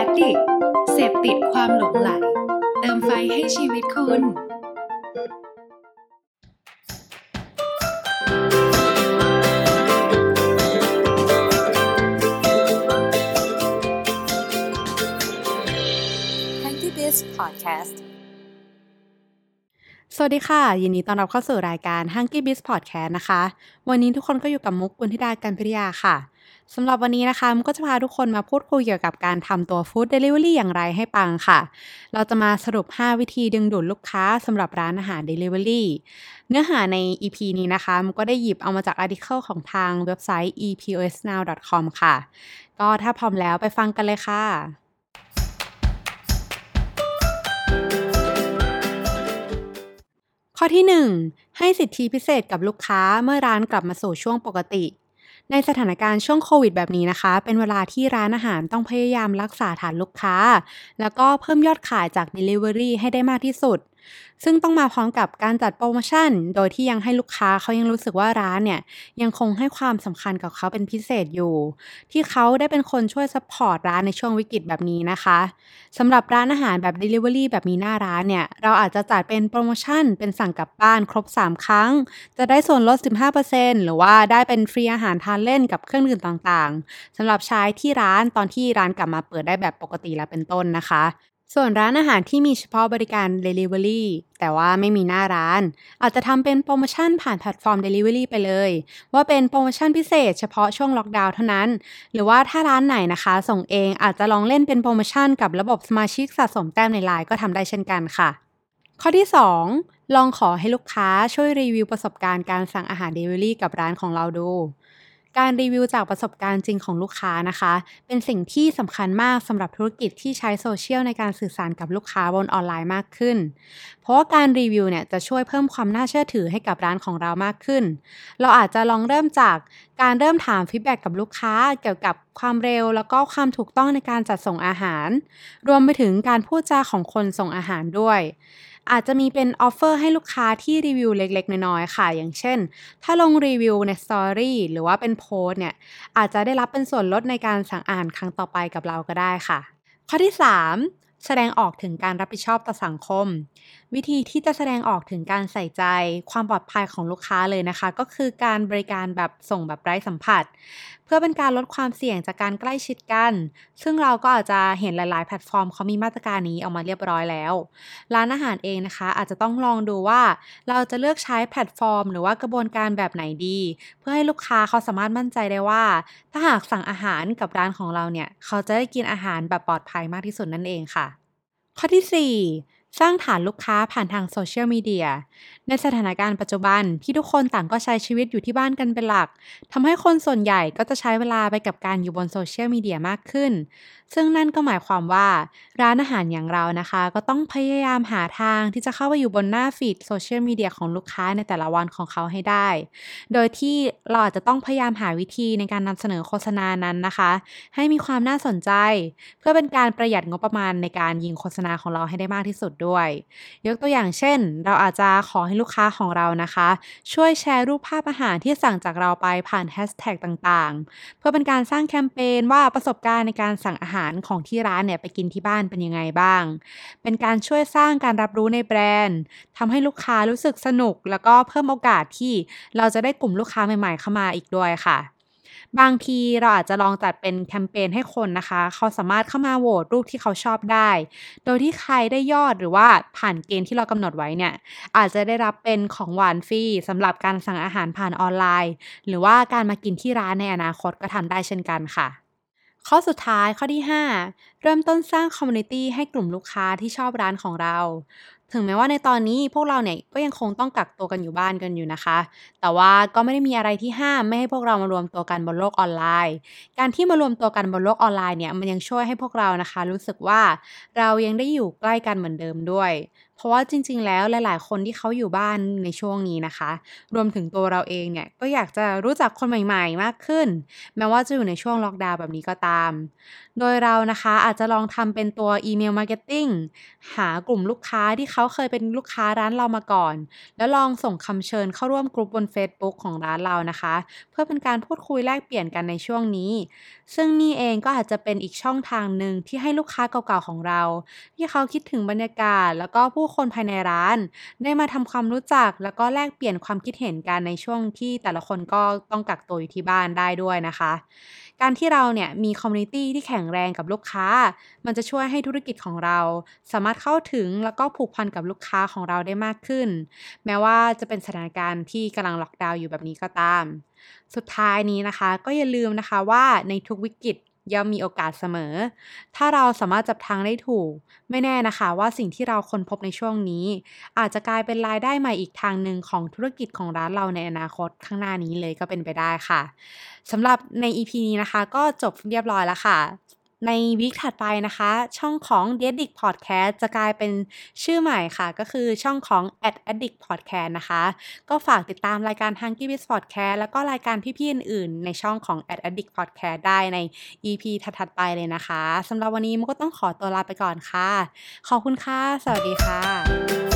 ดิกเสพติดความหลงไหล เติมไฟให้ชีวิตคุณ Hanky Biz Podcast สวัสดีค่ะ ยินดีต้อนรับเข้าสู่รายการ Hunky Biz Podcast นะคะ วันนี้ทุกคนก็อยู่กับมุกบุญธิดาการพิริยาค่ะ สำหรับวันนี้นะคะมุกก็จะพาทุกคนมาพูดคุยเกี่ยวกับการทำตัว Food Delivery อย่างไรให้ปังค่ะ เราจะมาสรุป 5 วิธีดึงดูดลูกค้าสำหรับร้านอาหาร Delivery เนื้อหาใน EP นี้นะคะมุกก็ได้หยิบเอามาจากอาร์ติเคิลของทางเว็บไซต์ eposnow.com ค่ะ ก็ถ้าพร้อมแล้วไปฟังกันเลยค่ะข้อที่ 1 ให้สิทธิพิเศษกับลูกค้าเมื่อร้านกลับมาสู่ช่วงปกติ ในสถานการณ์ช่วงโควิดแบบนี้นะคะ เป็นเวลาที่ร้านอาหารต้องพยายามรักษาฐานลูกค้า แล้วก็เพิ่มยอดขายจาก Delivery ให้ได้มากที่สุด ซึ่งต้องมาพร้อมกับการจัดโปรโมชั่น โดยที่ยังให้ลูกค้าเขายังรู้สึกว่าร้านเนี่ยยังคงให้ความสำคัญกับเขาเป็นพิเศษอยู่ ที่เขาได้เป็นคนช่วย support ร้านในช่วงวิกฤตแบบนี้นะคะสำหรับร้านอาหารแบบ Delivery แบบมีหน้าร้านเนี่ย เราอาจจะจัดเป็นโปรโมชั่น เป็นสั่งกลับบ้านครบ 3 ครั้ง จะได้ส่วนลด 15%หรือว่าได้เป็นฟรีอาหารทานเล่นกับเครื่องดื่มต่างๆสำหรับใช้ที่ร้านตอนที่ร้านกลับมาเปิดได้แบบปกติแล้วเป็นต้นนะคะ ส่วนร้านอาหารที่มีเฉพาะบริการ Delivery แต่ว่าไม่มีหน้าร้าน อาจจะทำเป็นโปรโมชั่นผ่านแพลตฟอร์ม Delivery ไปเลย ว่าเป็นโปรโมชั่นพิเศษเฉพาะช่วงล็อกดาวน์เท่านั้น หรือว่าถ้าร้านไหนนะคะ ส่งเองอาจจะลองเล่นเป็นโปรโมชั่นกับระบบสมาชิกสะสมแต้มในไลน์ก็ทำได้เช่นกันค่ะ ข้อที่ 2 ลองขอให้ลูกค้าช่วยรีวิวประสบการณ์การสั่งอาหาร Delivery กับร้านของเราดู การรีวิวจากประสบการณ์จริงของลูกค้านะคะ เป็นสิ่งที่สำคัญมากสำหรับธุรกิจที่ใช้โซเชียลในการสื่อสารกับลูกค้าบนออนไลน์มากขึ้น เพราะว่าการรีวิวเนี่ยจะช่วยเพิ่มความน่าเชื่อถือให้กับร้านของเรามากขึ้น เราอาจจะลองเริ่มจากการเริ่มถาม feedback กับลูกค้าเกี่ยวกับความเร็ว แล้วก็ความถูกต้องในการจัดส่งอาหาร รวมไปถึงการพูดจาของคนส่งอาหารด้วยอาจจะมีเป็น offer ให้ลูกค้าที่รีวิวเล็กๆ น้อยๆ ค่ะ อย่างเช่น ถ้าลงรีวิวในสตอรี่หรือว่าเป็นโพสเนี่ย อาจจะได้รับเป็นส่วนลดในการสั่งอาหารครั้งต่อไปกับเราก็ได้ค่ะ ข้อที่ 3แสดงออกถึงการรับผิดชอบต่อสังคม วิธีที่จะแสดงออกถึงการใส่ใจ ความปลอดภัยของลูกค้าเลยนะคะ ก็คือการบริการแบบส่งแบบไร้สัมผัส พื่อเป็นการลดความเสี่ยงจากการใกล้ชิดกัน ซึ่งเราก็อาจจะเห็นหลาย ๆ แพลตฟอร์มเขามีมาตรการนี้ออกมาเรียบร้อยแล้ว ร้านอาหารเองนะคะ อาจจะต้องลองดูว่า เราจะเลือกใช้แพลตฟอร์ม หรือว่ากระบวนการแบบไหนดี เพื่อให้ลูกค้าเขาสามารถมั่นใจได้ว่า ถ้าหากสั่งอาหารกับร้านของเราเนี่ย เขาจะได้กินอาหารแบบปลอดภัยมากที่สุดนั่นเองค่ะ ข้อที่ 4 สร้างฐานลูกค้าผ่านทางโซเชียลมีเดีย ในสถานการณ์ปัจจุบันที่ทุกคนต่างก็ใช้ชีวิตอยู่ที่บ้านกันเป็นหลักทำให้คนส่วนใหญ่ก็จะใช้เวลาไปกับการอยู่บนโซเชียลมีเดียมากขึ้น ซึ่งนั่นก็หมายความว่าร้านอาหารอย่างเรานะคะ ก็ต้องพยายามหาทางที่จะเข้าไปอยู่บนหน้า feed โซเชียลมีเดียของลูกค้าในแต่ละวันของเขาให้ได้ โดยที่เราอาจจะต้องพยายามหาวิธีในการนำเสนอโฆษณานั้นนะคะ ให้มีความน่าสนใจ เพื่อเป็นการประหยัดงบประมาณในการยิงโฆษณาของเราให้ได้มากที่สุดด้วย ยกตัวอย่างเช่น เราอาจจะขอให้ลูกค้าของเรานะคะ ช่วยแชร์รูปภาพอาหารที่สั่งจากเราไปผ่านแฮชแท็กต่างๆ เพื่อเป็นการสร้างแคมเปญว่าประสบการณ์ในการสั่งอาหารของที่ร้านเนี่ยไปกินที่บ้านเป็นยังไงบ้าง เป็นการช่วยสร้างการรับรู้ในแบรนด์ทำให้ลูกค้ารู้สึกสนุก แล้วก็เพิ่มโอกาสที่เราจะได้กลุ่มลูกค้าใหม่ๆเข้ามาอีกด้วยค่ะ บางทีเราอาจจะลองจัดเป็นแคมเปญให้คนนะคะ เขาสามารถเข้ามาโหวตรูปที่เขาชอบได้ โดยที่ใครได้ยอดหรือว่าผ่านเกณฑ์ที่เรากำหนดไว้เนี่ยอาจจะได้รับเป็นของหวานฟรีสำหรับการสั่งอาหารผ่านออนไลน์ หรือว่าการมากินที่ร้านในอนาคตก็ทำได้เช่นกันค่ะข้อสุดท้ายข้อที่ 5 เริ่มต้นสร้าง community ให้กลุ่มลูกค้าที่ชอบร้านของเรา ถึงแม้ว่าในตอนนี้พวกเราเนี่ยก็ยังคงต้องกักตัวกันอยู่บ้านกันอยู่นะคะ แต่ว่าก็ไม่ได้มีอะไรที่ห้ามไม่ให้พวกเรามารวมตัวกันบนโลกออนไลน์ การที่มารวมตัวกันบนโลกออนไลน์เนี่ยมันยังช่วยให้พวกเรานะคะ รู้สึกว่าเรายังได้อยู่ใกล้กันเหมือนเดิมด้วย เพราะว่าจริง ๆ แล้วหลาย ๆ คนที่เขาอยู่บ้านในช่วงนี้นะคะ รวมถึงตัวเราเองเนี่ยก็อยากจะรู้จักคนใหม่ ๆ มากขึ้น แม้ว่าจะอยู่ในช่วงล็อกดาวน์แบบนี้ก็ตาม โดยเรานะคะอาจจะลองทำเป็นตัว email marketing หากลุ่มลูกค้าที่เขาเคยเป็นลูกค้าร้านเรามาก่อน แล้วลองส่งคำเชิญเข้าร่วมกลุ่มบนเฟซบุ๊กของร้านเรานะคะ เพื่อเป็นการพูดคุยแลกเปลี่ยนกันในช่วงนี้ ซึ่งนี่เองก็อาจจะเป็นอีกช่องทางหนึ่งที่ให้ลูกค้าเก่าๆของเรา ที่เขาคิดถึงบรรยากาศแล้วก็ผู้คนภายในร้าน ได้มาทำความรู้จักแล้วก็แลกเปลี่ยนความคิดเห็นกันในช่วงที่แต่ละคนก็ต้องกักตัวอยู่ที่บ้านได้ด้วยนะคะ การที่เราเนี่ยมี community ที่แข็งแรงกับลูกค้า มันจะช่วยให้ธุรกิจของเรา สามารถเข้าถึงแล้วก็ผูกพันกับลูกค้าของเราได้มากขึ้น แม้ว่าจะเป็นสถานการณ์ที่กำลังล็อกดาวน์อยู่แบบนี้ก็ตาม สุดท้ายนี้นะคะ ก็อย่าลืมนะคะว่าในทุกวิกฤต ย่อมมีโอกาสเสมอ ถ้าเราสามารถจับทางได้ถูก ไม่แน่นะคะว่าสิ่งที่เราค้นพบในช่วงนี้ อาจจะกลายเป็นรายได้ใหม่อีกทางหนึ่งของธุรกิจของร้านเราในอนาคตข้างหน้านี้เลยก็เป็นไปได้ค่ะสำหรับใน EP นี้นะคะ ก็จบเรียบร้อยแล้วค่ะ ในวีคถัดไปนะคะ ช่องของ d e d i c Podcast จะกลายเป็นชื่อใหม่ค่ะ ก็คือช่องของ Ad Addict Podcast นะคะ ก็ฝากติดตามรายการ h u n k y b i z Podcast แล้วก็รายการพี่ๆอื่นๆ ในช่องของ Ad Addict Podcast ได้ใน EP ถัดๆไปเลยนะคะสำหรับวันนี้มุกก็ต้องขอตัวลาไปก่อนค่ะ ขอบคุณค่ะ สวัสดีค่ะ